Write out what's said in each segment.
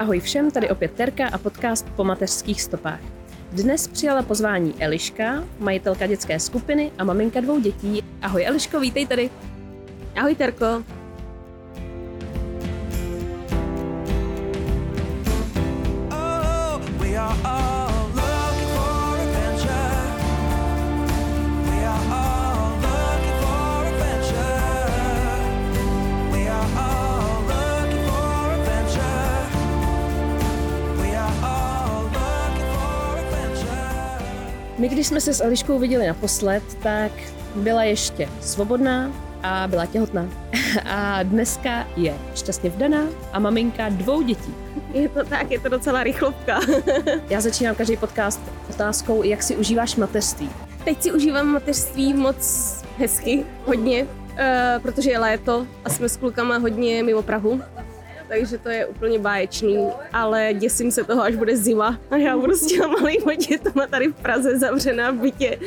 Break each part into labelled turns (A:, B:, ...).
A: Ahoj všem, tady opět Terka a podcast po mateřských stopách. Dnes přijala pozvání Eliška, majitelka dětské skupiny a maminka dvou dětí. Ahoj Eliško, vítej tady.
B: Ahoj Terko.
A: My když jsme se s Eliškou viděli naposled, tak byla ještě svobodná a byla těhotná. A dneska je šťastně vdaná a maminka dvou dětí.
B: Je to tak, je to docela rychlovka.
A: Já začínám každý podcast otázkou, jak si užíváš mateřství.
B: Teď si užívám mateřství moc hezky, hodně, eh, protože je léto a jsme s klukama hodně mimo Prahu. Takže to je úplně báječný, ale děsím se toho, až bude zima a já budu s těma malýma dětma tady v Praze zavřená v bytě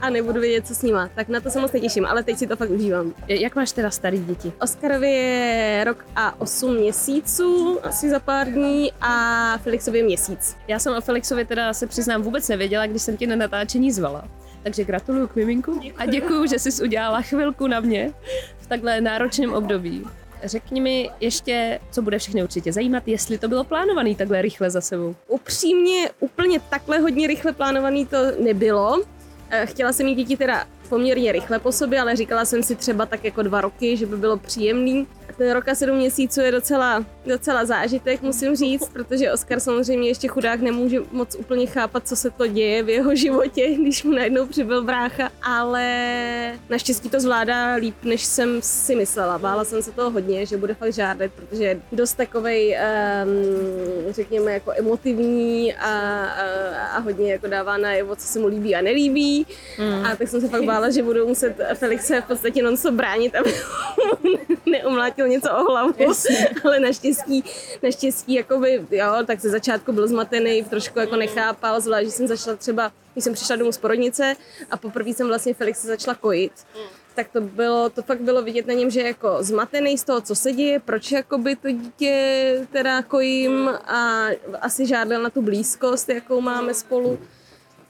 B: a nebudu vědět, co s nima. Tak na to se moc netěším, ale teď si to fakt užívám.
A: Jak máš teda starý děti?
B: Oskarovi je rok a 8 měsíců, asi za pár dní, a Felixovi měsíc.
A: Já jsem o Felixovi teda se přiznám vůbec nevěděla, když jsem tě na natáčení zvala. Takže gratuluju k miminku a děkuju, že jsi udělala chvilku na mě v takhle náročném období. Řekni mi ještě, co bude všechny určitě zajímat, jestli to bylo plánované takhle rychle za sebou.
B: Upřímně, úplně takhle hodně rychle plánovaný to nebylo. Eh, Chtěla jsem mít děti teda poměrně rychle po sobě, ale říkala jsem si třeba tak jako dva roky, že by bylo příjemný. Ten rok a sedm měsíců je docela, docela zážitek, musím říct, protože Oskar samozřejmě ještě chudák nemůže moc úplně chápat, co se to děje v jeho životě, když mu najednou přibyl brácha, ale naštěstí to zvládá líp, než jsem si myslela. Bála jsem se toho hodně, že bude fakt žádat, protože je dost takovej, um, řekněme, jako emotivní a, a, a hodně jako dává najevo, co se mu líbí a nelíbí. Mm. A tak jsem se fakt bála, že budu muset Felixe v podstatě non bránit, aby neumlátil něco o hlavu. Ale naštěstí, naštěstí, jakoby, jo, tak ze začátku byl zmatený, trošku jako nechápal, zvlášť, že jsem začala třeba, když jsem přišla domů z porodnice a poprvé jsem vlastně Felixe začala kojit tak to bylo, to fakt bylo vidět na něm, že jako zmatený z toho, co se děje, proč jakoby to dítě teda kojím a asi žádal na tu blízkost, jakou máme spolu.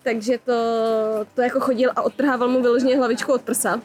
B: Takže to, to jako chodil a odtrhával mu vyloženě hlavičku od prsa.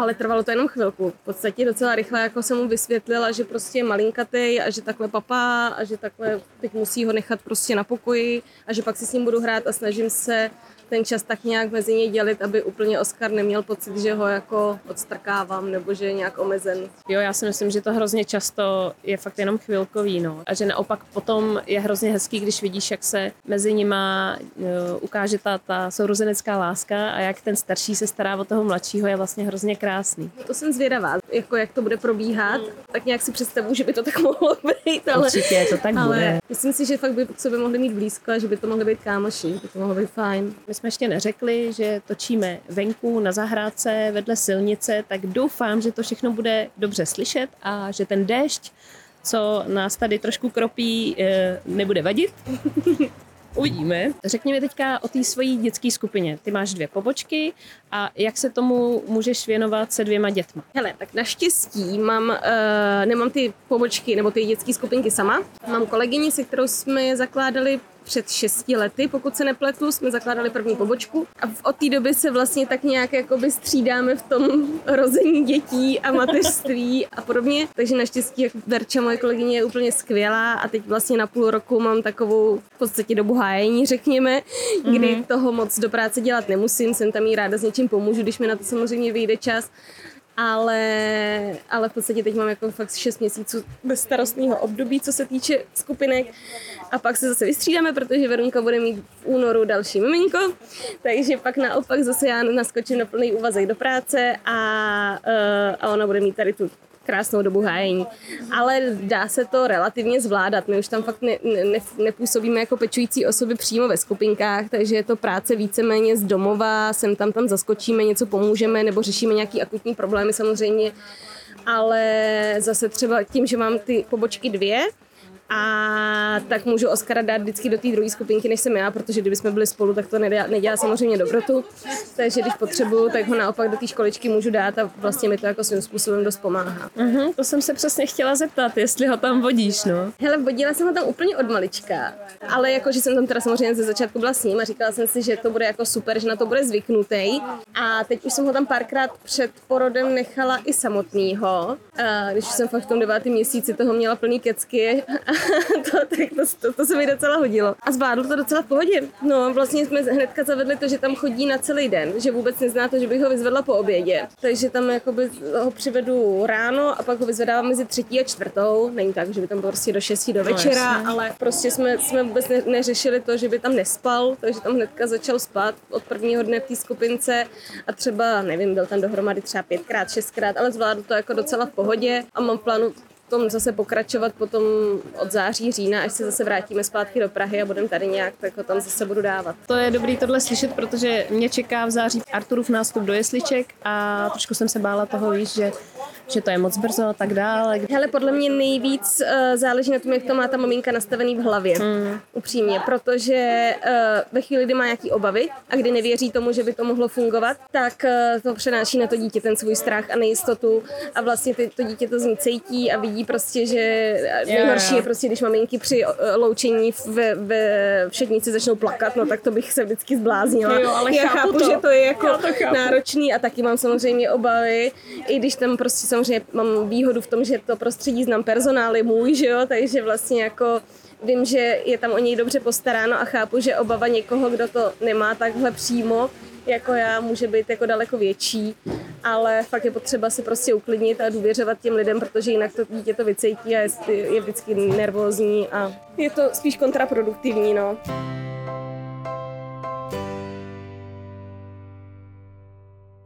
B: Ale trvalo to jenom chvilku. V podstatě docela rychle jako jsem mu vysvětlila, že prostě je malinkatej a že takhle papá a že takhle teď musí ho nechat prostě na pokoji a že pak si s ním budu hrát a snažím se ten čas tak nějak mezi ně dělit, aby úplně Oskar neměl pocit, že ho jako odstrkávám nebo že je nějak omezen.
A: Jo, já si myslím, že to hrozně často je fakt jenom chvilkový, no. A že naopak potom je hrozně hezký, když vidíš, jak se mezi nima uh, ukáže ta, ta sourozenecká láska a jak ten starší se stará o toho mladšího, je vlastně hrozně krásný.
B: To jsem zvědavá, jako jak to bude probíhat, tak nějak si představuji, že by to tak mohlo být, ale,
A: Určitě to tak
B: ale
A: bude.
B: myslím si, že fakt by k sobě mohli mít blízko a že by to mohly být kámoši, by to mohlo být fajn.
A: My jsme ještě neřekli, že točíme venku na zahrádce vedle silnice, tak doufám, že to všechno bude dobře slyšet a že ten déšť, co nás tady trošku kropí, eh, nebude vadit. Uvidíme. Řekni mi teďka o té svojí dětské skupině. Ty máš dvě pobočky a jak se tomu můžeš věnovat se dvěma dětma?
B: Hele, tak naštěstí mám, uh, nemám ty pobočky nebo ty dětské skupinky sama. Mám kolegyni, se kterou jsme zakládali před šesti lety, pokud se nepletu, jsme zakládali první pobočku. A od té doby se vlastně tak nějak jakoby střídáme v tom rození dětí a mateřství a podobně. Takže naštěstí jak Verča, moje kolegyně, je úplně skvělá. A teď vlastně na půl roku mám takovou v podstatě dobu hájení, řekněme, kdy mm-hmm. toho moc do práce dělat nemusím, jsem tam jí ráda s něčím pomůžu, když mi na to samozřejmě vyjde čas ale, ale v podstatě teď mám jako fakt 6 měsíců bezstarostného období, co se týče skupinek. A pak se zase vystřídáme, protože Verunka bude mít v únoru další miminko, takže pak naopak zase já naskočím na plný úvazek do práce a, uh, a ona bude mít tady tu krásnou dobu hájení. Ale dá se to relativně zvládat. My už tam fakt ne, ne, nepůsobíme jako pečující osoby přímo ve skupinkách, takže je to práce víceméně z domova, sem tam tam zaskočíme, něco pomůžeme nebo řešíme nějaký akutní problémy samozřejmě. Ale zase třeba tím, že mám ty pobočky dvě, a tak můžu Oskara dát vždycky do té druhé skupinky, než jsem já, protože kdyby jsme byli spolu, tak to nedělá, nedělá samozřejmě dobrotu. Takže když potřebuju, tak ho naopak do té školičky můžu dát a vlastně mi to jako svým způsobem dost pomáhá.
A: Mhm, to jsem se přesně chtěla zeptat, jestli ho tam vodíš, no.
B: Hele, vodila jsem ho tam úplně od malička, ale jako, že jsem tam teda samozřejmě ze začátku byla s ním a říkala jsem si, že to bude jako super, že na to bude zvyknutý. A teď už jsem ho tam párkrát před porodem nechala i samotného, když už jsem fakt v tom devátém měsíci toho měla plný kecky to, tak to, to, to, se mi docela hodilo. A zvládl to docela v pohodě. No, vlastně jsme hnedka zavedli to, že tam chodí na celý den, že vůbec nezná to, že bych ho vyzvedla po obědě. Takže tam jakoby ho přivedu ráno a pak ho vyzvedávám mezi třetí a čtvrtou. Není tak, že by tam byl prostě do šestí do večera, no, ale prostě jsme, jsme vůbec ne, neřešili to, že by tam nespal, takže tam hnedka začal spát od prvního dne v té skupince a třeba, nevím, byl tam dohromady třeba pětkrát, šestkrát, ale zvládl to jako docela v pohodě a mám plánu tom zase pokračovat potom od září, října, až se zase vrátíme zpátky do Prahy a budeme tady nějak, tak ho tam zase budu dávat.
A: To je dobrý tohle slyšet, protože mě čeká v září Arturův nástup do jesliček a trošku jsem se bála toho, víš, že že to je moc brzo a tak dále.
B: Hele, podle mě nejvíc uh, záleží na tom, jak to má ta maminka nastavený v hlavě. Mm. Upřímně, protože uh, ve chvíli, kdy má nějaký obavy a kdy nevěří tomu, že by to mohlo fungovat, tak uh, to přenáší na to dítě ten svůj strach a nejistotu a vlastně ty, to dítě to z ní cítí a vidí prostě, že nejhorší je prostě, když maminky při uh, loučení ve, ve všednici začnou plakat, no tak to bych se vždycky zbláznila.
A: Jo, ale
B: Já
A: chápu
B: chápu,
A: to.
B: že to je jako
A: to chápu.
B: náročný a taky mám samozřejmě obavy, i když tam prostě samozřejmě mám výhodu v tom, že to prostředí znám personál je můj, že jo, takže vlastně jako vím, že je tam o něj dobře postaráno a chápu, že obava někoho, kdo to nemá takhle přímo, jako já, může být jako daleko větší, ale fakt je potřeba si prostě uklidnit a důvěřovat těm lidem, protože jinak to dítě to vycejtí a je, je vždycky nervózní a je to spíš kontraproduktivní, no.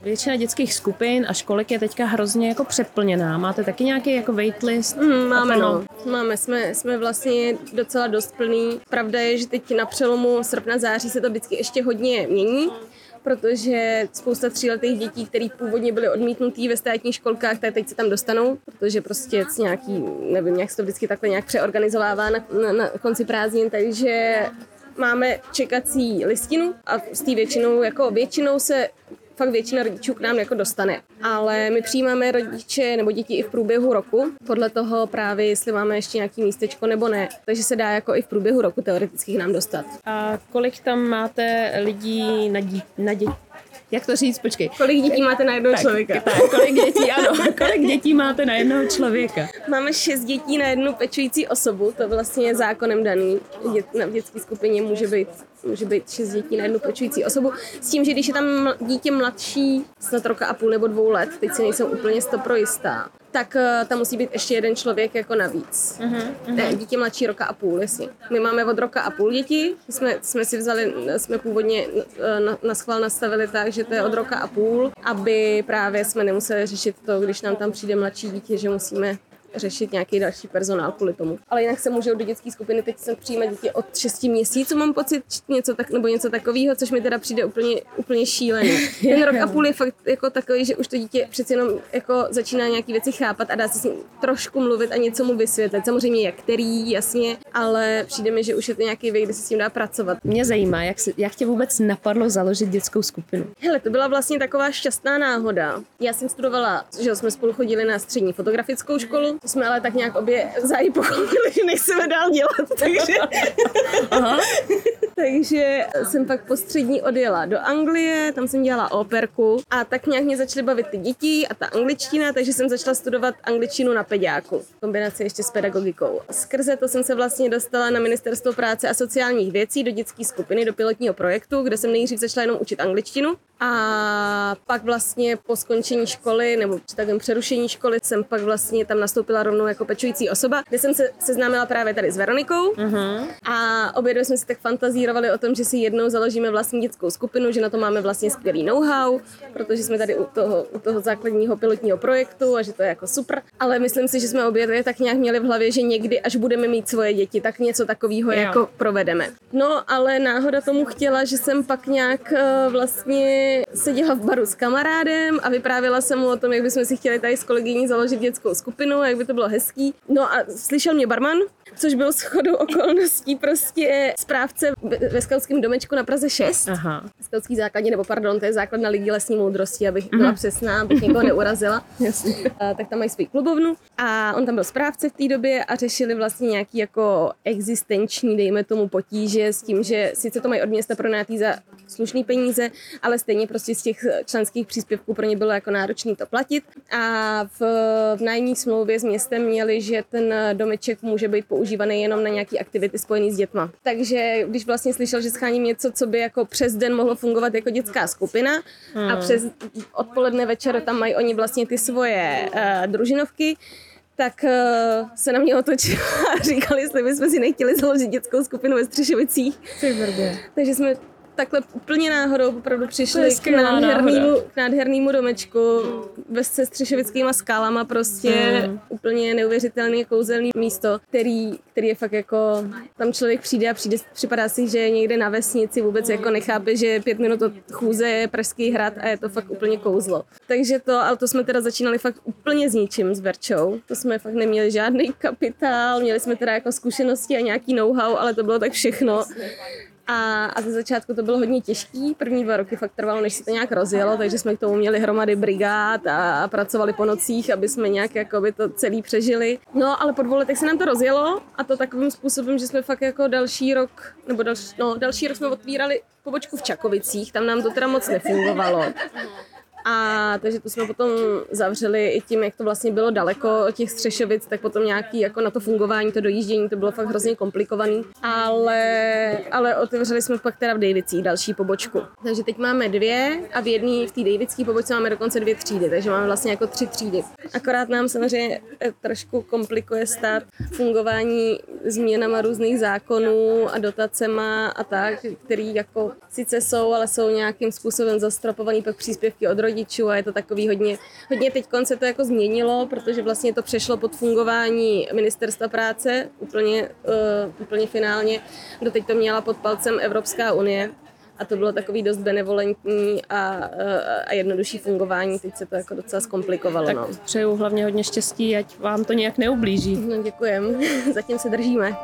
A: Většina dětských skupin a školek je teďka hrozně jako přeplněná. Máte taky nějaký jako waitlist?
B: Mm, máme,
A: plno?
B: no. Máme, jsme, jsme vlastně docela dost plný. Pravda je, že teď na přelomu srpna září se to vždycky ještě hodně mění, protože spousta tříletých dětí, které původně byly odmítnutý ve státních školkách, tak teď se tam dostanou, protože prostě nějaký, nevím, jak se to vždycky takhle nějak přeorganizovává na, na, na konci prázdnin, takže máme čekací listinu a s té většinou, jako většinou se fakt většina rodičů k nám jako dostane. Ale my přijímáme rodiče nebo děti i v průběhu roku, podle toho právě, jestli máme ještě nějaký místečko nebo ne. Takže se dá jako i v průběhu roku teoreticky k nám dostat.
A: A kolik tam máte lidí na, dí, na dě, jak to říct, počkej.
B: Kolik dětí máte na jednoho člověka?
A: Tak, kolik dětí, ano, kolik dětí máte na jednoho člověka?
B: Máme šest dětí na jednu pečující osobu, to vlastně je zákonem daný. Dět, na dětské skupině může být, může být šest dětí na jednu pečující osobu. S tím, že když je tam dítě mladší, snad roka a půl nebo dvou let, teď si nejsem úplně stopro jistá, tak uh, tam musí být ještě jeden člověk jako navíc. Uh-huh, Ne, dítě mladší roka a půl, jasně. My máme od roka a půl děti, jsme, jsme si vzali, jsme původně eh, na, na schvál nastavili tak, že to je od roka a půl, aby právě jsme nemuseli řešit to, když nám tam přijde mladší dítě, že musíme řešit nějaký další personál kvůli tomu. Ale jinak se můžou do dětské skupiny teď jsem přijímat děti od 6 měsíců, mám pocit, něco tak, nebo něco takového, což mi teda přijde úplně, úplně šílený. Ten rok a půl je fakt jako takový, že už to dítě přeci jenom jako začíná nějaké věci chápat a dá se s ním trošku mluvit a něco mu vysvětlit. Samozřejmě jak který, jasně, ale přijde mi, že už je to nějaký věk, kdy se s tím dá pracovat.
A: Mě zajímá, jak, se, jak tě vůbec napadlo založit dětskou skupinu.
B: Hele, to byla vlastně taková šťastná náhoda. Já jsem studovala, že jsme spolu chodili na střední fotografickou školu, to jsme ale tak nějak obě zájí pochopili, že nechceme dál dělat, takže...
A: Aha.
B: takže jsem pak po střední odjela do Anglie, tam jsem dělala operku a tak nějak mě začaly bavit ty děti a ta angličtina, takže jsem začala studovat angličtinu na pediáku, v kombinaci ještě s pedagogikou. Skrze to jsem se vlastně dostala na Ministerstvo práce a sociálních věcí do dětské skupiny, do pilotního projektu, kde jsem nejdřív začala jenom učit angličtinu a pak vlastně po skončení školy nebo při takovém přerušení školy jsem pak vlastně tam nastoupila rovnou jako pečující osoba, kde jsem se seznámila právě tady s Veronikou uh-huh. a obě dvě jsme si tak fantazírovali, o tom, že si jednou založíme vlastní dětskou skupinu, že na to máme vlastně skvělý know-how, protože jsme tady u toho, u toho základního pilotního projektu a že to je jako super. Ale myslím si, že jsme obě dvě tak nějak měli v hlavě, že někdy, až budeme mít svoje děti, tak něco takového jako provedeme. No, ale náhoda tomu chtěla, že jsem pak nějak eh, vlastně seděla v baru s kamarádem a vyprávěla jsem mu o tom, jak bychom si chtěli tady s kolegyní založit dětskou skupinu, jak by to bylo hezký. No a slyšel mě barman, což byl shodou okolností prostě správce ve- skautském domečku na Praze 6.
A: Aha.
B: Skautský základně, nebo pardon, to je základna ligy lesní moudrosti, abych byla přesná, abych někoho neurazila. A, tak tam mají svou klubovnu a on tam byl správce v té době a řešili vlastně nějaký jako existenční, dejme tomu, potíže s tím, že sice to mají od města pronátý za slušný peníze, ale stejně prostě z těch členských příspěvků pro ně bylo jako náročné to platit. A v, v nájemní smlouvě s městem měli, že ten domeček může být používaný jenom na nějaké aktivity spojené s dětma. Takže když vlastně slyšel, že scháním něco, co by jako přes den mohlo fungovat jako dětská skupina a přes odpoledne večer tam mají oni vlastně ty svoje uh, družinovky, tak uh, se na mě otočila a říkali, jestli bychom si nechtěli založit dětskou skupinu ve Střešovicích. Takže jsme takhle úplně náhodou opravdu přišli k
A: skvělá
B: nádhernému, k nádhernému domečku ve se střešovickýma skálama, prostě
A: Mm.
B: úplně neuvěřitelný kouzelný místo, který, který je fakt jako, tam člověk přijde a přijde, připadá si, že je někde na vesnici, vůbec jako nechápe, že pět minut od chůze je Pražský hrad a je to fakt úplně kouzlo. Takže to, ale to jsme teda začínali fakt úplně s ničím s Verčou. To jsme fakt neměli žádný kapitál, měli jsme teda jako zkušenosti a nějaký know-how, ale to bylo tak všechno. A, a ze začátku to bylo hodně těžký. První dva roky fakt trvalo, než se to nějak rozjelo, takže jsme k tomu měli hromady brigád a, a pracovali po nocích, aby jsme nějak jakoby to celý přežili. No, ale po dvou letech se nám to rozjelo a to takovým způsobem, že jsme fakt jako další rok, nebo další, no, další rok jsme otvírali pobočku v Čakovicích, tam nám to teda moc nefungovalo. A takže to jsme potom zavřeli i tím, jak to vlastně bylo daleko od těch Střešovic, tak potom nějaký jako na to fungování, to dojíždění, to bylo fakt hrozně komplikovaný. Ale, ale otevřeli jsme pak teda v Davicích další pobočku. Takže teď máme dvě a v jedné, v té Davické pobočce máme dokonce dvě třídy, takže máme vlastně jako tři třídy. Akorát nám samozřejmě eh, trošku komplikuje stát fungování změnama různých zákonů a dotacema a tak, který jako sice jsou, ale jsou nějakým způsobem zastropovaný pak příspěvky od rodičů a je to takový hodně, hodně teď se to jako změnilo, protože vlastně to přešlo pod fungování ministerstva práce úplně, uh, úplně finálně. Doteď to měla pod palcem Evropská unie a to bylo takový dost benevolentní a, eh, a jednodušší fungování. Teď se to jako docela zkomplikovalo.
A: Tak
B: no.
A: přeju hlavně hodně štěstí, ať vám to nějak neublíží.
B: No, děkujem. Zatím se držíme.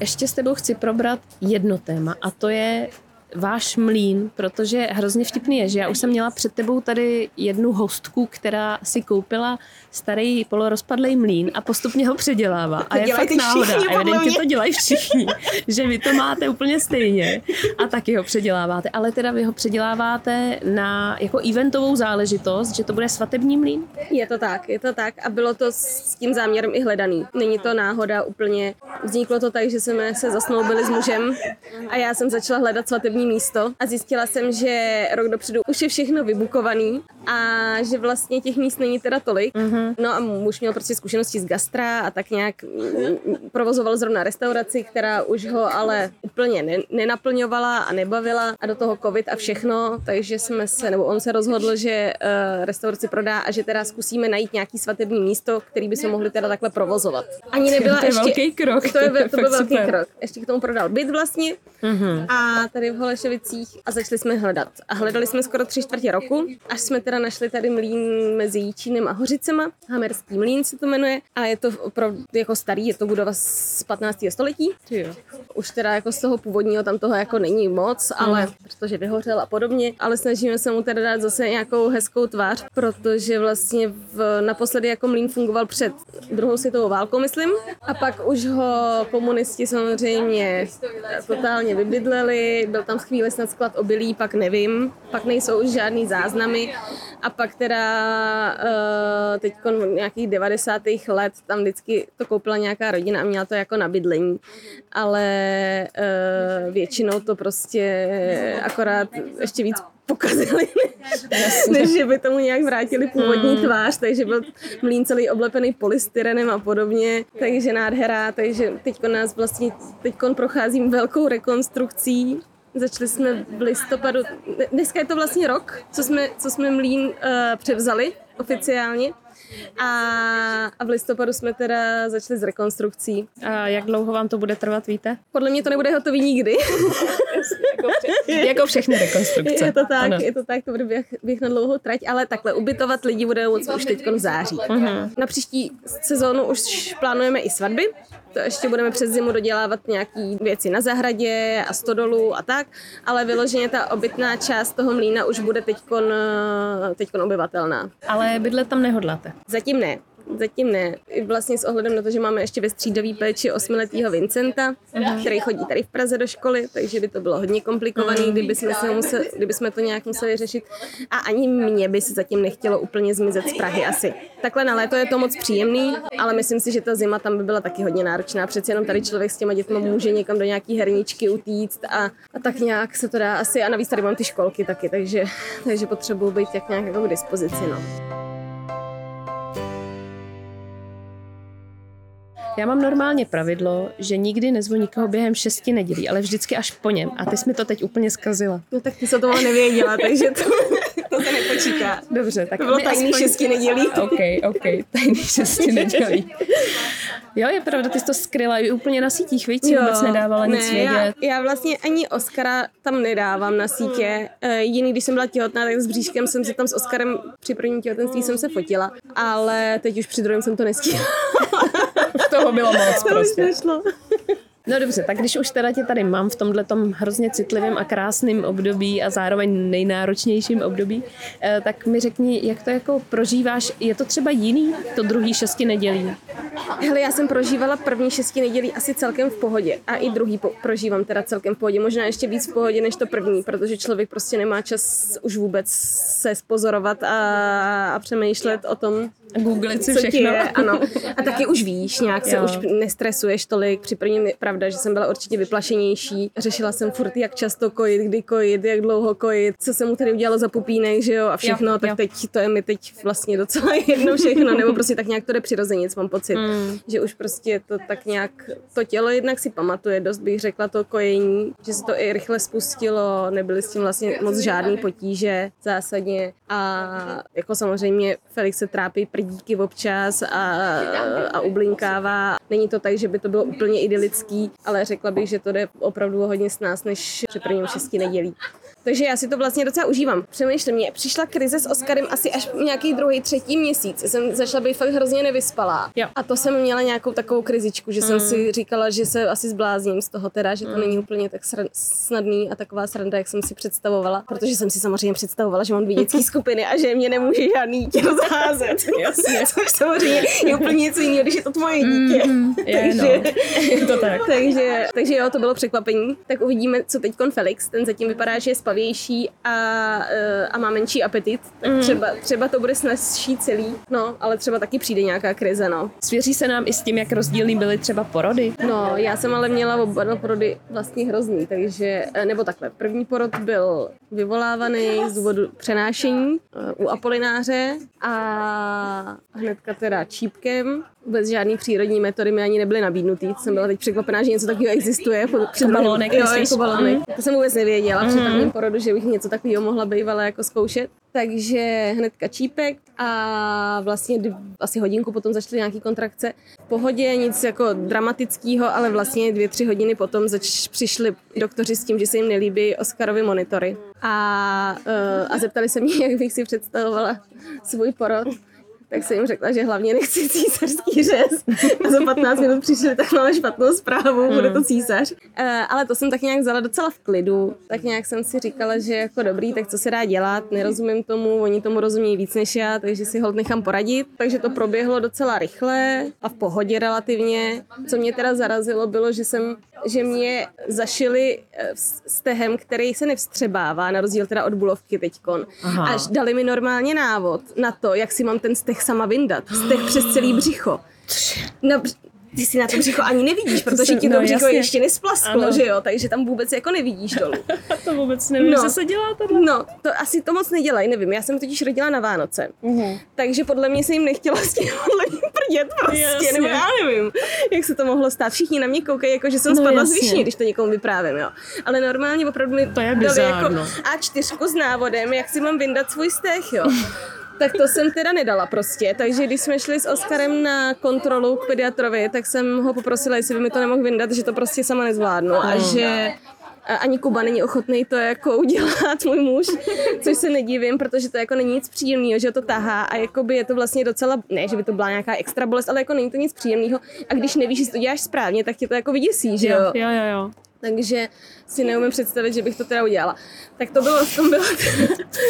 A: Ještě s tebou chci probrat jedno téma a to je váš mlín, protože hrozně vtipný je, že já už jsem měla před tebou tady jednu hostku, která si koupila starý polorozpadlej mlín a postupně ho předělává. A je fakt náhoda,
B: podle
A: evidentně to dělají všichni, že vy to máte úplně stejně a taky ho předěláváte, ale teda vy ho předěláváte na jako eventovou záležitost, že to bude svatební mlín?
B: Je to tak, je to tak a bylo to s tím záměrem i hledaný. Není to náhoda úplně. Vzniklo to tak, že jsme se zasnoubili s mužem a já jsem začala hledat svatební místo a zjistila jsem, že rok dopředu už je všechno vybukovaný a že vlastně těch míst není teda tolik. No a muž měl prostě zkušenosti z gastra a tak nějak provozoval zrovna restauraci, která už ho ale úplně ne- nenaplňovala a nebavila a do toho covid a všechno, takže jsme se, nebo on se rozhodl, že uh, restauraci prodá a že teda zkusíme najít nějaký svatební místo, který by se mohli teda takhle provozovat. Ani nebyla
A: To je
B: ještě...
A: velký krok,
B: To, je,
A: to je
B: to byl velký
A: super.
B: krok. Ještě k tomu prodal byt vlastně
A: Mhm.
B: a tady v Holešovicích a začali jsme hledat. A hledali jsme skoro tři čtvrtě roku, až jsme teda našli tady mlín mezi Jíčínem a Hořicema. Hamerský mlín se to jmenuje a je to opravdu jako starý, je to budova z 15. století.
A: Jo.
B: Už teda jako z toho původního tam toho jako není moc, ale protože vyhořel a podobně, ale snažíme se mu teda dát zase nějakou hezkou tvář, protože vlastně v, naposledy jako mlín fungoval před druhou světovou válkou, myslím, a pak už ho komunisti samozřejmě totálně vybydleli, byl tam chvíli snad sklad obilí, pak nevím, pak nejsou už žádný záznamy A pak teda uh, teď nějakých 90. let tam vždycky to koupila nějaká rodina a měla to jako na bydlení. Ale uh, většinou to prostě akorát ještě víc pokazili, než že by tomu nějak vrátili původní
A: Hmm.
B: tvář, takže byl mlín celý oblepený polystyrenem a podobně, takže nádhera, takže teď nás vlastně, teď procházím velkou rekonstrukcí, Začali jsme v listopadu, dneska je to vlastně rok, co jsme, co jsme mlín uh, převzali oficiálně. A, a v listopadu jsme teda začali s rekonstrukcí.
A: A jak dlouho vám to bude trvat, víte?
B: Podle mě to nebude hotový nikdy.
A: jako všechny rekonstrukce.
B: Je to tak,
A: Ano.
B: je to tak, to bude běh, běh na dlouhou trať, ale takhle ubytovat lidi bude moc už teď v září.
A: Mhm.
B: Na příští sezónu už plánujeme i svatby, to ještě budeme přes zimu dodělávat nějaký věci na zahradě a stodolu a tak, ale vyloženě ta obytná část toho mlína už bude teďkon, teďkon obyvatelná.
A: Ale bydlet tam nehodláte.
B: Zatím ne. Zatím ne. I vlastně s ohledem na to, že máme ještě ve střídavý péči osmiletýho Vincenta, který chodí tady v Praze do školy, takže by to bylo hodně komplikovaný, kdyby jsme, se museli, kdyby jsme to nějak museli řešit. A ani mě by se zatím nechtělo úplně zmizet z Prahy asi. Takhle na léto je to moc příjemný, ale myslím si, že ta zima tam by byla taky hodně náročná. Přece jenom tady člověk s těma dětmi může někam do nějaký herničky utíct a, a tak nějak se to dá asi. A navíc tady mám ty školky taky, takže, takže potřebuji být jak nějak jako k dispozici. No.
A: Já mám normálně pravidlo, že nikdy nezvu nikoho během šesti nedělí, ale vždycky až po něm. A ty jsi mi to teď úplně zkazila.
B: No tak ty se to nevěděla, takže to, to se nepočítá.
A: Dobře, tak
B: To bylo tajný
A: aspoň-
B: šesti nedělí.
A: OK, OK, tajný šesti nedělí. Jo, je pravda, ty jsi to skryla i úplně na sítích, víc, si vůbec nedávala nic
B: ne, já,
A: vědět.
B: já vlastně ani Oscara tam nedávám na sítě. E, jiný, když jsem byla těhotná, tak s bříškem jsem se tam s Oscarem při prvním těhotenství jsem se fotila, ale teď už při druhém jsem to nestihala.
A: Toho bylo moc
B: To už
A: prostě.
B: nešlo.
A: No dobře, tak když už teda tě tady mám v tomhle hrozně citlivém a krásném období a zároveň nejnáročnějším období, eh, tak mi řekni, jak to jako prožíváš. Je to třeba jiný, to druhý šesti nedělí?
B: Hele, já jsem prožívala první šesti nedělí asi celkem v pohodě a i druhý po- prožívám teda celkem v pohodě. Možná ještě víc v pohodě než to první, protože člověk prostě nemá čas už vůbec se spozorovat a, a přemýšlet o tom,
A: Googlit si všechno.
B: je, ano. A taky už víš, nějak se
A: Jo.
B: už nestresuješ tolik. Při prvním je pravda, že jsem byla určitě vyplašenější. Řešila jsem furt, jak často kojit, kdy kojit, jak dlouho kojit, co se mu tady udělalo za pupínek, že jo, a všechno.
A: Jo,
B: tak
A: jo.
B: teď to je mi teď vlastně docela jedno všechno, nebo prostě tak nějak to jde přirozeně, mám pocit.
A: Mm.
B: Že už prostě to tak nějak, to tělo jednak si pamatuje, dost bych řekla to kojení, že se to i rychle spustilo, nebyly s tím vlastně moc žádný potíže zásadně a jako samozřejmě Felix se trápí prdíky občas a, a ublinkává. Není to tak, že by to bylo úplně idylický, ale řekla bych, že to jde opravdu hodně s nás, než při prvním šesti nedělí. Takže já si to vlastně docela užívám. Přemýšlím, mě přišla krize s Oscarem asi až nějaký druhý, třetí měsíc. Jsem začala být fakt hrozně nevyspalá.
A: Jo.
B: A to jsem měla nějakou takovou krizičku, že jsem si říkala, že se asi zblázním z toho teda, že to není úplně tak sran- snadný a taková sranda, jak jsem si představovala. Protože jsem si samozřejmě představovala, že mám dvě dětské skupiny a že mě nemůže žádný dítě rozházet.
A: Jasně.
B: Což samozřejmě je úplně něco jiného, když je to tvoje dítě.
A: Je, no. Je to tak.
B: takže, takže jo, to bylo překvapení. Tak uvidíme, co teď Felix. Ten zatím vypadá, že je spavější a, eh, a má menší apetit. Tak
A: Mhm.
B: třeba, třeba to bude snazší celý. No, ale třeba taky přijde nějaká krize, no.
A: Svěří se nám i s tím, jak rozdílný byly třeba porody.
B: No, já jsem ale měla oba dva porody vlastně hrozný, takže, eh, nebo takhle, první porod byl vyvolávaný z důvodu přenášení eh, u Apolináře a hnedka teda čípkem. Vůbec žádný přírodní metody mi ani nebyly nabídnutý. Jsem byla teď překvapená, že něco takového existuje. Před druhým-
A: balónek,
B: jo, jako balónek. To jsem vůbec nevěděla před
A: Mhm.
B: prvním porodu, že bych něco takového mohla bývala jako zkoušet. Takže hnedka čípek a vlastně asi hodinku potom začaly nějaký kontrakce. V pohodě, nic jako dramatického, ale vlastně dvě, tři hodiny potom zač- přišli doktoři s tím, že se jim nelíbí Oscarovi monitory. A, uh, a zeptali se mě, jak bych si představovala svůj porod. Tak jsem jim řekla, že hlavně nechci císařský řez. A za 15 minut přišli, tak máme špatnou zprávu, bude to císař. Uh, ale to jsem tak nějak vzala docela v klidu. Tak nějak jsem si říkala, že jako dobrý, tak co se dá dělat, nerozumím tomu, oni tomu rozumí víc než já, takže si hold nechám poradit. Takže to proběhlo docela rychle a v pohodě relativně. Co mě teda zarazilo, bylo, že jsem, že mě zašili eh, stehem, který se nevstřebává, na rozdíl teda od bulovky teďkon.
A: Aha.
B: Až dali mi normálně návod na to, jak si mám ten steh sama vyndat. Steh přes celý břicho. Na, ty si na to břicho ani nevidíš, protože ti to
A: no,
B: břicho
A: jasně.
B: ještě nesplasklo,
A: Ano.
B: že jo? Takže tam vůbec jako nevidíš dolů.
A: To vůbec nevím,
B: No.
A: co se dělá tohle.
B: No, to asi to moc nedělají, nevím. Já jsem totiž rodila na Vánoce.
A: Mhm.
B: Takže podle mě se jim nechtělo s tím prdět prostě,
A: Jasně.
B: nebo já nevím, jak se to mohlo stát. Všichni na mě koukají, jako že jsem
A: No,
B: spadla z
A: jasně.
B: výšiny, když to někomu vyprávím, jo. Ale normálně opravdu mi
A: To je
B: dali jako
A: no.
B: A4 s návodem, jak si mám vyndat svůj stech, jo. Tak to jsem teda nedala prostě, takže když jsme šli s Oskarem na kontrolu k pediatrovi, tak jsem ho poprosila, jestli by mi to nemohl vyndat, že to prostě sama nezvládnu a že ani Kuba není ochotný to jako udělat, můj muž, což se nedivím, protože to jako není nic příjemného, že to tahá a jakoby je to vlastně docela, ne, že by to byla nějaká extra bolest, ale jako není to nic příjemného a když nevíš, že to děláš správně, tak tě to jako vyděsí, že jo?
A: Jo, jo, jo.
B: Takže si neumím představit, že bych to teda udělala. Tak to bylo, v tom bylo,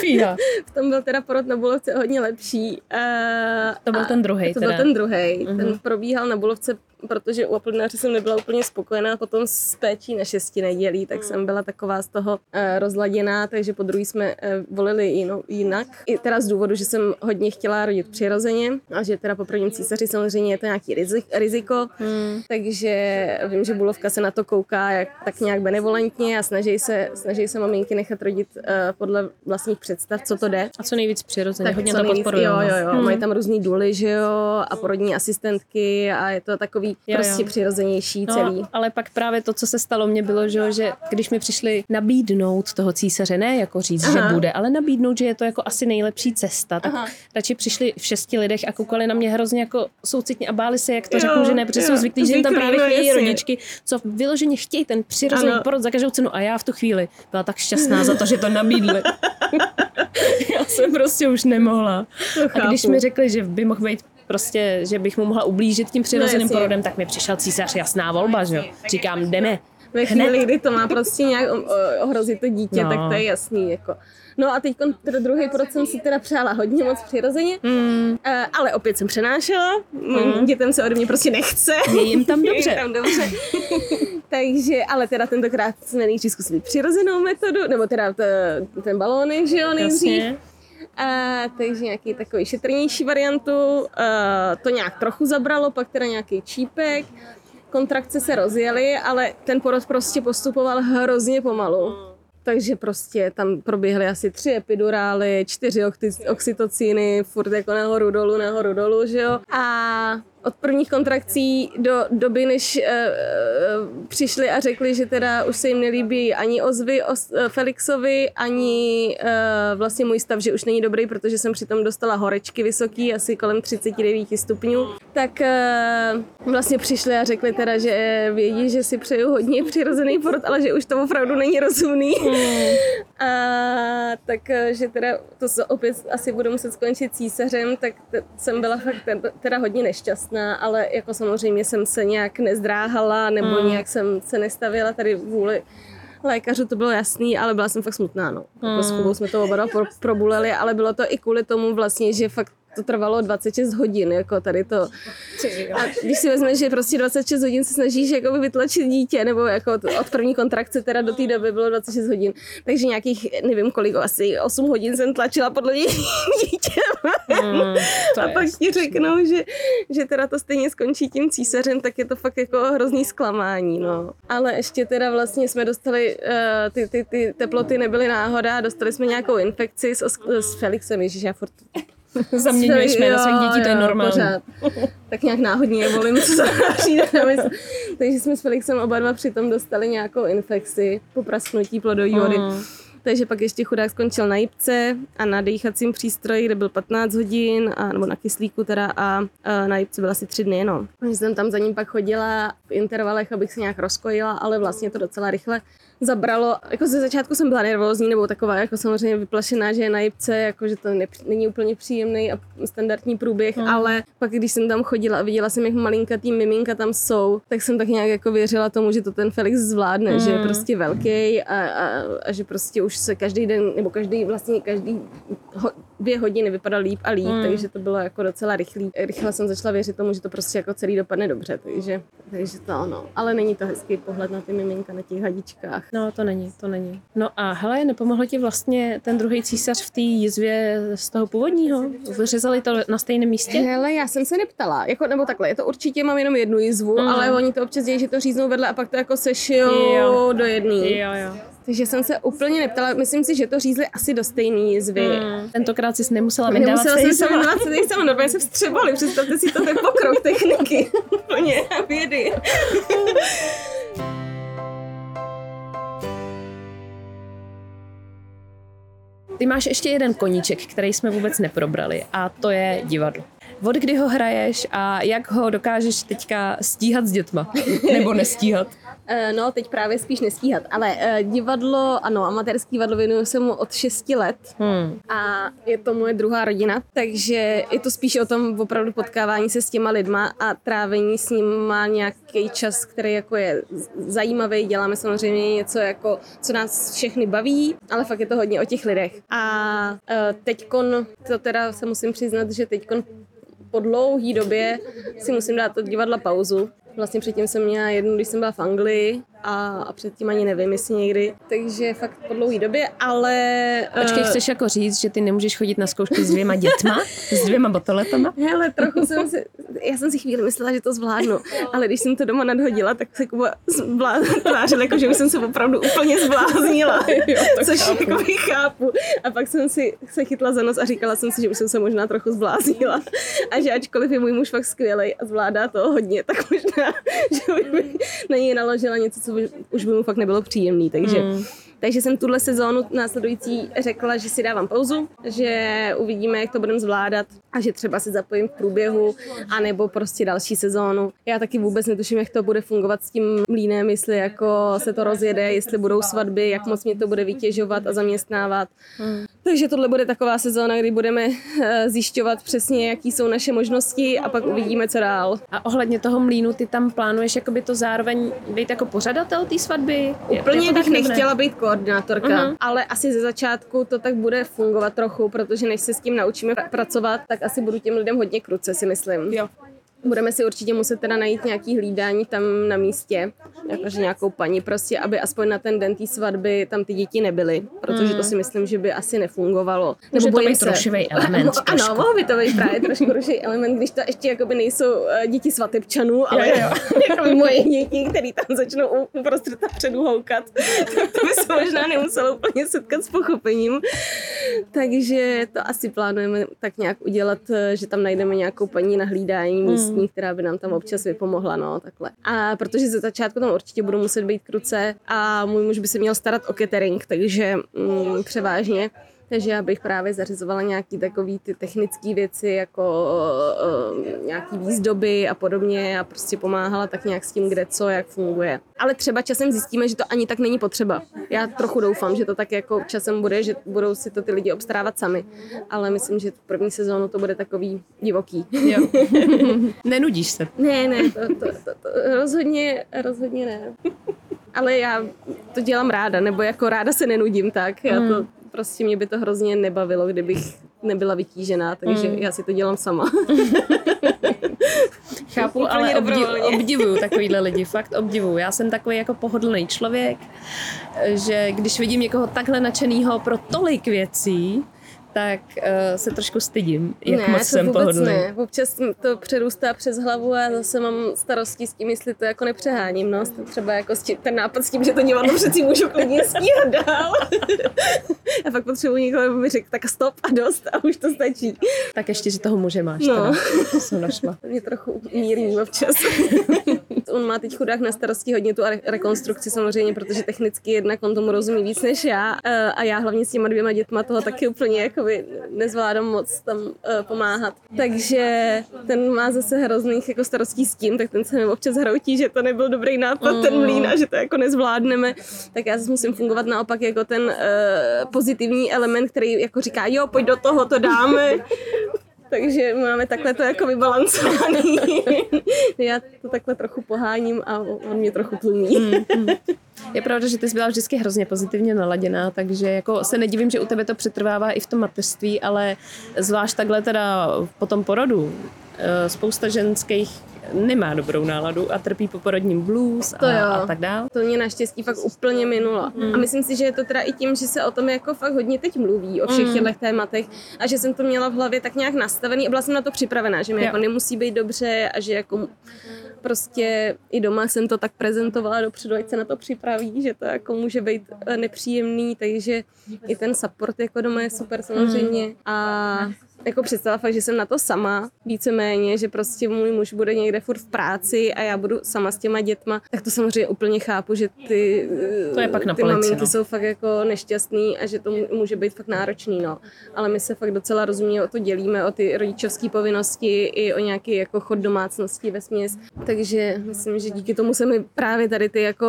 A: Fíha.
B: v tom byl teda porod na Bulovce hodně lepší. Uh,
A: To byl ten druhej
B: To
A: teda.
B: byl ten druhý.
A: Mhm.
B: Ten probíhal na Bulovce, protože u aplodnáře jsem nebyla úplně spokojená, potom s péčí na šesti nedělí, tak jsem byla taková z toho uh, rozladěná, takže po druhý jsme uh, volili jino, jinak. I teda z důvodu, že jsem hodně chtěla rodit přirozeně a že teda po prvním císaři samozřejmě je to nějaký rizik, riziko,
A: Hmm.
B: takže vím, že Bulovka se na to kouká jak, tak nějak benevolentně a snaží se, snaží se maminky nechat rodit uh, podle vlastních představ, co to jde.
A: A co nejvíc přirozeně, hodně
B: co
A: to podporuju.
B: Jo, jo, jo.
A: Hmm.
B: Mají tam různý důly, že jo, a porodní asistentky a je to takový
A: Jo,
B: jo, prostě
A: jo.
B: přirozenější celý.
A: No, ale pak právě to, co se stalo, mě bylo, že, že když mi přišli nabídnout toho císaře, ne jako říct,
B: Aha.
A: že bude, ale nabídnout, že je to jako asi nejlepší cesta, tak
B: Aha.
A: radši přišli v šesti lidech a koukali na mě hrozně jako soucitně a báli se, jak to
B: Jo,
A: řeknu, že ne, protože
B: jo,
A: jsou zvyklí, že jim tam právě
B: no,
A: chtějí rodičky, co vyloženě chtějí ten přirozený
B: Ano.
A: porod za každou cenu a já v tu chvíli byla tak šťastná za to, že to nabídli. já jsem prostě už nemohla.
B: To
A: A když mi řekli, že by mohl být prostě, že bych mu mohla ublížit tím přirozeným
B: jasně.
A: porodem, tak mi přišel císař jasná volba, že jo. Říkám, jdeme.
B: Ve chvíli, kdy to má prostě nějak ohrozit to dítě,
A: No.
B: tak to je jasný. Jako. No a teď teda druhý porod jsem si teda přála hodně moc přirozeně,
A: Mm,
B: ale opět jsem přenášela. Mm. Dětem se ode mě prostě nechce.
A: je jim tam
B: Je
A: dobře.
B: jim tam dobře. Takže, ale teda tentokrát jsme nejdřív zkusili přirozenou metodu, nebo teda t- ten balónek, že jo, nejdřív.
A: Jasně.
B: A, takže nějaký takový šetrnější variantu, a, to nějak trochu zabralo, pak teda nějaký čípek, kontrakce se rozjely, ale ten porod prostě postupoval hrozně pomalu. Takže prostě tam proběhly asi tři epidurály, čtyři oxytocíny, furt jako nahoru dolů, nahoru dolů, že jo. A od prvních kontrakcí do doby, než uh, přišli a řekli, že teda už se jim nelíbí ani ozvy os, uh, Felixovi, ani uh, vlastně můj stav, že už není dobrý, protože jsem přitom dostala horečky vysoký, asi kolem 39 stupňů, tak uh, vlastně přišli a řekli teda, že vědí, že si přeju hodně přirozený porod, ale že už to opravdu není rozumný. A tak, eh, že teda to opět asi budu muset skončit císařem, tak t- jsem byla fakt te- teda hodně nešťastná, ale jako samozřejmě jsem se nějak nezdráhala, nebo
A: Mm.
B: nějak jsem se nestavila tady vůli lékařů, to bylo jasný, ale byla jsem fakt smutná, no. Jako s
A: Mm.
B: Kubou jsme to oba pro, probuleli, ale bylo to i kvůli tomu vlastně, že fakt to trvalo 26 hodin, jako tady to. A když si vezmeš, že prostě 26 hodin se snažíš jakoby vytlačit dítě, nebo jako od první kontrakce teda do té doby bylo 26 hodin, takže nějakých, nevím kolik, asi 8 hodin jsem tlačila podle mě dítě.
A: Mm,
B: A pak ti řeknou, že, že teda to stejně skončí tím císařem, tak je to fakt jako hrozný zklamání, no. Ale ještě teda vlastně jsme dostali, uh, ty, ty, ty teploty nebyly náhoda, dostali jsme nějakou infekci s, s Felixem, ježiš, já furt
A: Zaměňuješ jména svých dětí, to je normální.
B: Pořád. Tak nějak náhodně je volím, co se přijde na mysl. Takže jsme s Felixem oba dva přitom dostali nějakou infekci po prasknutí plodové vody.
A: Mm.
B: Takže pak ještě chudák skončil na jipce a na dýchacím přístroji, kde byl 15 hodin, a, nebo na kyslíku teda a, a na jipce byl asi 3 dny jenom. Takže jsem tam za ním pak chodila v intervalech, abych se nějak rozkojila, ale vlastně to docela rychle zabralo. Jako ze začátku jsem byla nervózní nebo taková jako samozřejmě vyplašená, že je na jipce, jako že to ne, není úplně příjemný a standardní průběh,
A: Hmm.
B: ale pak když jsem tam chodila a viděla jsem, jak malinkatý miminka tam jsou, tak jsem tak nějak jako věřila tomu, že to ten Felix zvládne, že je
A: Hmm.
B: prostě velký a, a, a, že prostě už se každý den, nebo každý vlastně každý ho, dvě hodiny vypadal líp a líp,
A: Mm.
B: takže to bylo jako docela rychlý. Rychle jsem začala věřit tomu, že to prostě jako celý dopadne dobře, takže, takže to ano. Ale není to hezký pohled na ty miminka na těch hadičkách.
A: No, to není, to není. No a hele, nepomohl ti vlastně ten druhý císař v té jizvě z toho původního? Vyřezali to na stejném místě?
B: Hele, já jsem se neptala, jako, nebo takhle, je to určitě mám jenom jednu jizvu,
A: Mm.
B: ale oni to občas dějí, že to říznou vedle a pak to jako sešijou
A: Jo.
B: do jedný.
A: Jo, jo.
B: Takže jsem se úplně neptala, myslím si, že to řízli asi do stejný jizvy.
A: Mm. Tentokrát jsi nemusela vydávat
B: Nemusela
A: se
B: jsem se jmenovat se sama, normálně se vstřebali, představte si to, ten pokrok techniky. Úplně vědy.
A: Ty máš ještě jeden koníček, který jsme vůbec neprobrali a to je divadlo. Od kdy ho hraješ a jak ho dokážeš teďka stíhat s dětma? Nebo nestíhat?
B: Eh, No, teď právě spíš nestíhat, ale eh, divadlo, ano, amatérský divadlo věnuju se mu od 6 let
A: Hmm.
B: a je to moje druhá rodina, takže je to spíš o tom opravdu potkávání se s těma lidma a trávení s nima nějaký čas, který jako je zajímavý. Děláme samozřejmě něco, jako, co nás všechny baví, ale fakt je to hodně o těch lidech. A eh, teďkon, to teda se musím přiznat, že teďkon po dlouhý době si musím dát od divadla pauzu. Vlastně předtím jsem měla jednu, když jsem byla v Anglii a, a předtím ani nevím, jestli někdy. Takže fakt po dlouhý době, ale...
A: Počkej,
B: eh,
A: chceš jako říct, že ty nemůžeš chodit na zkoušky s dvěma dětma? S dvěma batoletama?
B: Hele, trochu jsem si, já jsem si chvíli myslela, že to zvládnu, ale když jsem to doma nadhodila, tak se Kuba zblá- tvářil, jako že už jsem se opravdu úplně zbláznila, což jako chápu. A pak jsem si se chytla za nos a říkala jsem si, že už jsem se možná trochu zbláznila a že ačkoliv je můj muž fakt skvělý a zvládá to hodně, tak možná, že bych na něj naložila něco, co už by mu fakt nebylo příjemný, takže...
A: Hmm.
B: Takže jsem tuhle sezónu následující řekla, že si dávám pauzu, že uvidíme, jak to budeme zvládat a že třeba si zapojím v průběhu, anebo prostě další sezónu. Já taky vůbec netuším, jak to bude fungovat s tím mlínem, jestli jako se to rozjede, jestli budou svatby, jak moc mě to bude vytěžovat a zaměstnávat. Takže tohle bude taková sezóna, kdy budeme eh, zjišťovat přesně, jaký jsou naše možnosti a pak uvidíme, co dál.
A: A ohledně toho mlínu, ty tam plánuješ jakoby to zároveň být jako pořadatel té svatby?
B: Úplně bych nechtěla být koordinátorka,
A: Mhm.
B: ale asi ze začátku to tak bude fungovat trochu, protože než se s tím naučíme pra- pracovat, tak asi budu těm lidem hodně kruce, si myslím.
A: Jo.
B: Budeme si určitě muset teda najít nějaký hlídání tam na místě, jakože nějakou paní prostě, aby aspoň na ten den té svatby tam ty děti nebyly, protože to si myslím, že by asi nefungovalo.
A: Může to být rušivý element
B: No, ano, mohl by to být právě trošku rušivý element, když to ještě jakoby nejsou eh, děti svatebčanů, ale
A: Jo, jo.
B: jako moje děti, který tam začnou uprostřed předu houkat, tak to by se možná nemuselo úplně setkat s pochopením. Takže to asi plánujeme tak nějak udělat, eh, že tam najdeme nějakou paní na hlídání místní, která by nám tam občas vypomohla, no, takhle. A protože ze začátku tam určitě budu muset být kruce a můj muž by se měl starat o catering, takže mm, převážně. Takže já bych právě zařizovala nějaký takový ty technické věci, jako uh, nějaký výzdoby a podobně a prostě pomáhala tak nějak s tím, kde co, jak funguje. Ale třeba časem zjistíme, že to ani tak není potřeba. Já trochu doufám, že to tak jako časem bude, že budou si to ty lidi obstarávat sami. Ale myslím, že v první sezónu to bude takový divoký.
A: Jo. Nenudíš se.
B: Ne, ne, to, to, to, to rozhodně, rozhodně ne. Ale já to dělám ráda, nebo jako ráda se nenudím tak. Já to, prostě mě by to hrozně nebavilo, kdybych nebyla vytížená, takže já si to dělám sama.
A: Chápu,
B: Úplně
A: ale obdiv, obdivuju takovýhle lidi, fakt obdivuju. Já jsem takový jako pohodlný člověk, že když vidím někoho takhle nadšenýho pro tolik věcí, tak uh, se trošku stydím, jak
B: ne,
A: moc
B: to
A: jsem
B: vůbec
A: pohodlný.
B: ne. Občas to přerůstá přes hlavu a zase mám starosti s tím, jestli to jako nepřeháním. No. Třeba jako tím, ten nápad s tím, že to divadlo přeci můžu klidně stíhat dál. a pak potřebuji někoho, aby mi řekl, tak stop a dost a už to stačí.
A: Tak ještě, že toho muže máš.
B: No.
A: Teda. Jsem našla.
B: Mě trochu mírní občas. on má teď chudák na starosti hodně tu re- rekonstrukci samozřejmě, protože technicky jednak on tomu rozumí víc než já eh, a já hlavně s těma dvěma dětma toho taky úplně jakoby nezvládám moc tam eh, pomáhat. Takže ten má zase hrozných jako starostí s tím, tak ten se mi občas hroutí, že to nebyl dobrý nápad, ten mlín a že to jako nezvládneme. Tak já zase musím fungovat naopak jako ten uh, pozitivní element, který jako říká, jo, pojď do toho, to dáme. Takže máme takhle to jako vybalancovaný. Já to takhle trochu poháním a on mě trochu tlumí.
A: Je pravda, že ty jsi byla vždycky hrozně pozitivně naladěná, takže jako se nedivím, že u tebe to přetrvává i v tom mateřství, ale zvlášť takhle teda po tom porodu eh, spousta ženských nemá dobrou náladu a trpí po porodním blues
B: To
A: a,
B: jo.
A: a tak dál.
B: To mě naštěstí fakt úplně minulo.
A: Hmm.
B: A myslím si, že je to teda i tím, že se o tom jako fakt hodně teď mluví, o
A: Hmm.
B: všech těchto tématech a že jsem to měla v hlavě tak nějak nastavený a byla jsem na to připravená, že mi
A: Jo.
B: jako nemusí být dobře a že jako prostě i doma jsem to tak prezentovala dopředu, ať se na to připraví, že to jako může být eh, nepříjemný, takže i ten support jako doma je super samozřejmě
A: Hmm.
B: a jako představa fakt, že jsem na to sama, víceméně, že prostě můj muž bude někde furt v práci a já budu sama s těma dětma, tak to samozřejmě úplně chápu, že ty,
A: To je pak na
B: ty
A: polici,
B: maminky
A: no.
B: jsou fakt jako nešťastný a že to může být fakt náročný, no. Ale my se fakt docela rozumně o to dělíme, o ty rodičovské povinnosti i o nějaký jako chod domácnosti ve směs. Takže myslím, že díky tomu se mi právě tady ty jako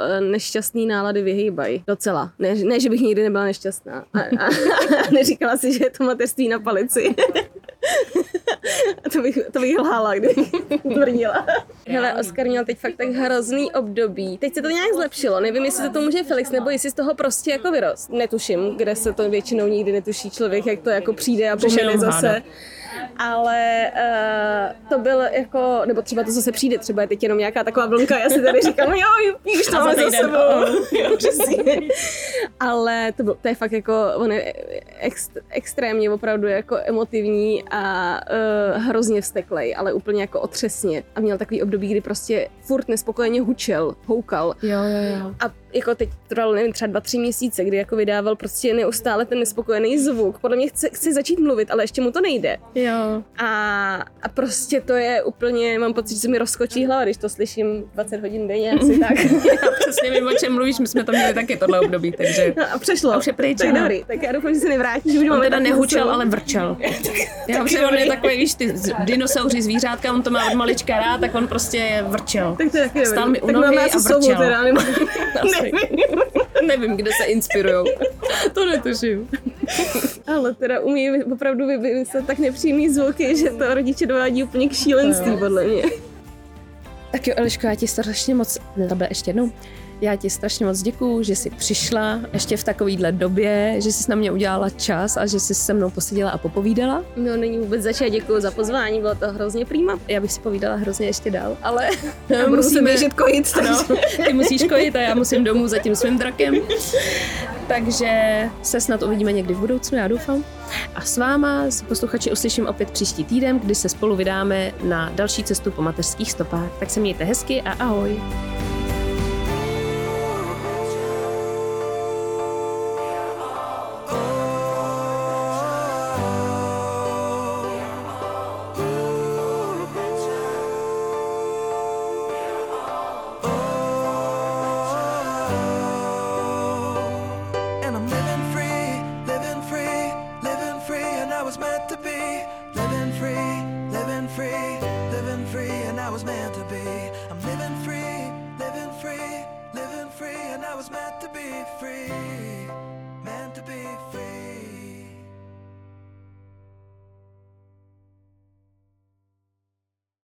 B: eh, nešťastné nálady vyhýbají. Docela. Ne, ne, že bych nikdy nebyla nešťastná. A, a, a neříkala si, že je to mateřství na palici. to, bych, to bych lhala, kdybych tvrdila. Hele, Oskar měl teď fakt tak hrozný období. Teď se to nějak zlepšilo. Nevím, jestli to, to může Felix, nebo jestli z toho prostě jako vyrost. Netuším, kde se to většinou nikdy netuší člověk, jak to jako přijde a
A: jenom
B: zase.
A: hádat.
B: Ale uh, to byl jako, nebo třeba to zase přijde, třeba je teď jenom nějaká taková vlnka, já si tady říkám, jo, už to máme za sebou. Jo, přesně. Ale to, byl, to je fakt jako, on je ext, extrémně opravdu jako emotivní a uh, hrozně vzteklej, ale úplně jako otřesně. A měl takový období, kdy prostě furt nespokojeně hučel, houkal.
A: Jo, jo, jo.
B: A jako teď trvalo, nevím, třeba dva, tři měsíce, kdy jako vydával prostě neustále ten nespokojený zvuk. Podle mě chce, chce začít mluvit, ale ještě mu to nejde.
A: Jo.
B: A, a prostě to je úplně, mám pocit, že se mi rozkočí hlava, když to slyším 20 hodin denně, asi tak.
A: Já přesně vím, o čem mluvíš, my jsme to měli taky tohle období, takže...
B: No a přešlo.
A: A už je pryč,
B: tak dobrý, tak já doufám, že se nevrátí, že už
A: On teda nehučel, ale vrčel. Já protože on je takový, víš, ty dinosauři zvířátka, on to má od malička rád, tak on prostě vrčel.
B: Tak to je taky.
A: Stál mi u
B: tak
A: nohy a
B: sovu
A: vrčel.
B: teda, nebo...
A: Nevím, kde se inspirujou. To netuším.
B: ale teda umí opravdu vy- vymyslet tak nepříjemný zvuky, že to rodiče dovádí úplně k šílenství, podle mě.
A: Tak jo, Eliško, já ti strašně moc, tebe ještě jednou, já ti strašně moc děkuju, že jsi přišla ještě v takovýhle době, že jsi na mě udělala čas a že jsi se mnou poseděla a popovídala.
B: No není vůbec zač, děkuji za pozvání, bylo to hrozně prýma.
A: Já bych si povídala hrozně ještě dál, ale
B: Já budu se běžet kojit,
A: No,
B: takže...
A: ty musíš kojit a já musím domů za tím svým drakem. Takže se snad uvidíme někdy v budoucnu, já doufám. A s váma, s posluchači, uslyším opět příští týden, kdy se spolu vydáme na další cestu po mateřských stopách. Tak se mějte hezky a ahoj.